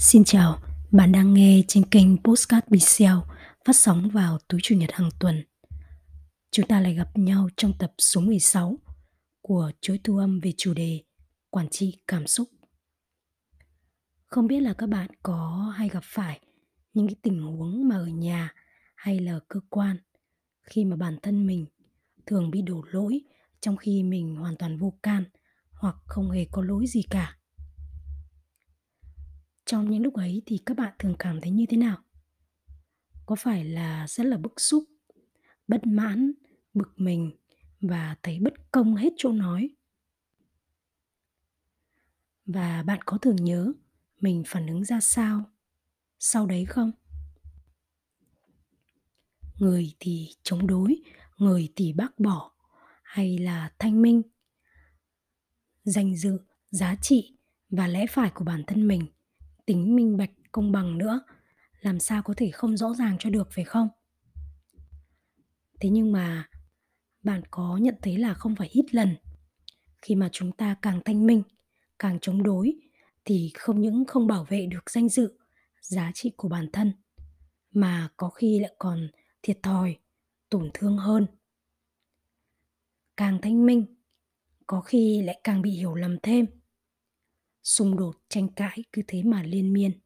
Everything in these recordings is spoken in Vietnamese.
Xin chào, bạn đang nghe trên kênh Postcard Bixel phát sóng vào tối Chủ nhật hàng tuần. Chúng ta lại gặp nhau trong tập số 16 của chuỗi thu âm về chủ đề Quản trị cảm xúc. Không biết là các bạn có hay gặp phải những cái tình huống mà ở nhà hay là cơ quan khi mà bản thân mình thường bị đổ lỗi trong khi mình hoàn toàn vô can hoặc không hề có lỗi gì cả trong những lúc ấy thì các bạn thường cảm thấy như thế nào? Có phải là rất là bức xúc, bất mãn, bực mình và thấy bất công hết chỗ nói? Và bạn có thường nhớ mình phản ứng ra sao sau đấy không? Người thì chống đối, người thì bác bỏ hay là thanh minh? Danh dự, giá trị và lẽ phải của bản thân mình tính minh bạch, công bằng nữa. Làm sao có thể không rõ ràng cho được, phải không? Thế nhưng mà bạn có nhận thấy là không phải ít lần khi mà chúng ta càng thanh minh, càng chống đối thì không những không bảo vệ được danh dự, giá trị của bản thân, mà có khi lại còn thiệt thòi, tổn thương hơn. Càng thanh minh, có khi lại càng bị hiểu lầm thêm xung đột, tranh cãi cứ thế mà liên miên.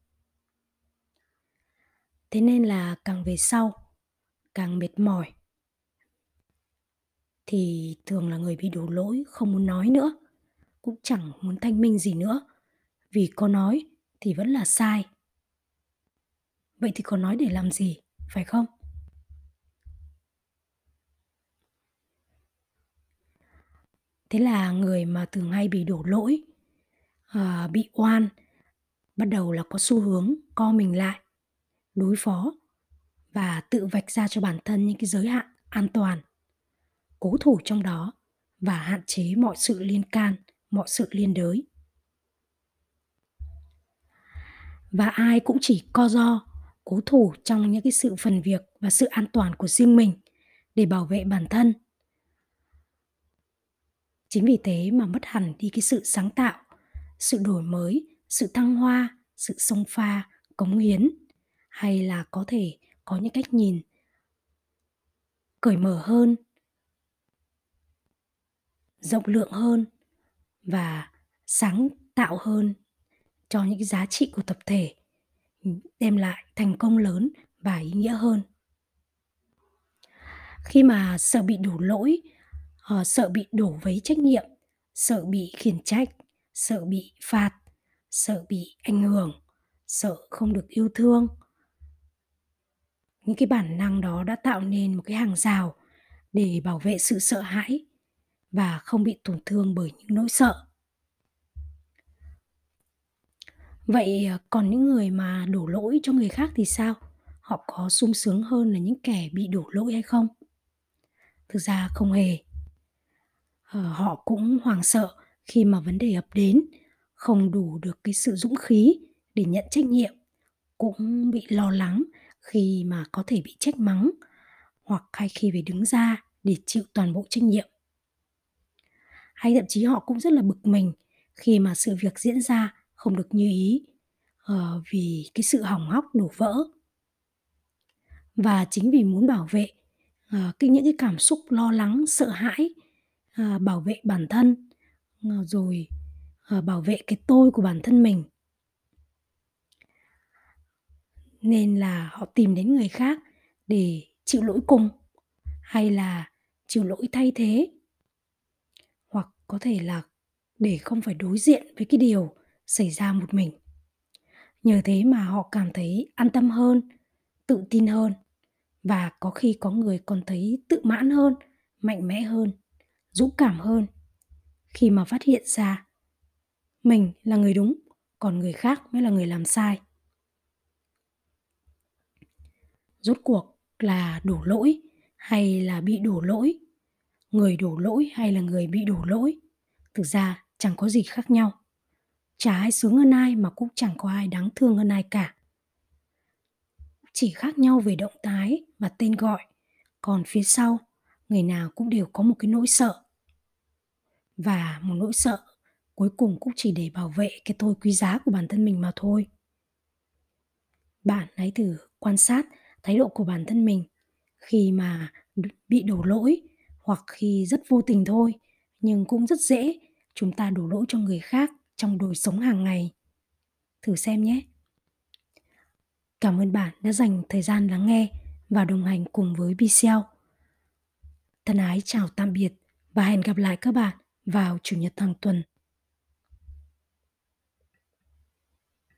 Thế nên là càng về sau, càng mệt mỏi. Thì thường là người bị đổ lỗi, không muốn nói nữa, cũng chẳng muốn thanh minh gì nữa. Vì có nói thì vẫn là sai. Vậy thì có nói để làm gì, phải không? Thế là người mà thường hay bị đổ lỗi à, bị oan. Bắt đầu là có xu hướng co mình lại đối phó và tự vạch ra cho bản thân những cái giới hạn an toàn cố thủ trong đó và hạn chế mọi sự liên can mọi sự liên đới. Và ai cũng chỉ co do cố thủ trong những cái sự phần việc và sự an toàn của riêng mình để bảo vệ bản thân. Chính vì thế mà mất hẳn đi cái sự sáng tạo sự đổi mới, sự thăng hoa, sự sông pha, cống hiến. Hay là có thể có những cách nhìn cởi mở hơn, rộng lượng hơn và sáng tạo hơn cho những cái giá trị của tập thể, đem lại thành công lớn và ý nghĩa hơn. Khi mà sợ bị đổ lỗi ờ, sợ bị đổ vấy trách nhiệm, sợ bị khiển trách sợ bị phạt, sợ bị ảnh hưởng, sợ không được yêu thương. Những cái bản năng đó đã tạo nên một cái hàng rào để bảo vệ sự sợ hãi và không bị tổn thương bởi những nỗi sợ. Vậy à, còn những người mà đổ lỗi cho người khác thì sao? Họ có sung sướng hơn là những kẻ bị đổ lỗi hay không? Thực ra không hề. Ờ, họ cũng hoảng sợ khi mà vấn đề ập đến không đủ được cái sự dũng khí để nhận trách nhiệm cũng bị lo lắng khi mà có thể bị trách mắng hoặc hay khi phải đứng ra để chịu toàn bộ trách nhiệm. Hay thậm chí họ cũng rất là bực mình khi mà sự việc diễn ra không được như ý uh, vì cái sự hỏng hóc đổ vỡ. Và chính vì muốn bảo vệ uh, cái những cái cảm xúc lo lắng sợ hãi uh, bảo vệ bản thân rồi bảo vệ cái tôi của bản thân mình. Nên là họ tìm đến người khác để chịu lỗi cùng, hay là chịu lỗi thay thế. Hoặc có thể là để không phải đối diện với cái điều xảy ra một mình. Nhờ thế mà họ cảm thấy an tâm hơn, tự tin hơn, và có khi có người còn thấy tự mãn hơn, mạnh mẽ hơn, dũng cảm hơn khi mà phát hiện ra mình là người đúng, còn người khác mới là người làm sai. Rốt cuộc là đổ lỗi hay là bị đổ lỗi? Người đổ lỗi hay là người bị đổ lỗi? Thực ra chẳng có gì khác nhau. Chả ai sướng hơn ai mà cũng chẳng có ai đáng thương hơn ai cả. Chỉ khác nhau về động thái và tên gọi, còn phía sau, người nào cũng đều có một cái nỗi sợ và một nỗi sợ cuối cùng cũng chỉ để bảo vệ cái tôi quý giá của bản thân mình mà thôi Bạn hãy thử quan sát thái độ của bản thân mình khi mà bị đổ lỗi hoặc khi rất vô tình thôi, nhưng cũng rất dễ chúng ta đổ lỗi cho người khác trong đời sống hàng ngày. Thử xem nhé. Cảm ơn bạn đã dành thời gian lắng nghe và đồng hành cùng với bcl Thân ái chào tạm biệt và hẹn gặp lại các bạn vào Chủ nhật hàng tuần.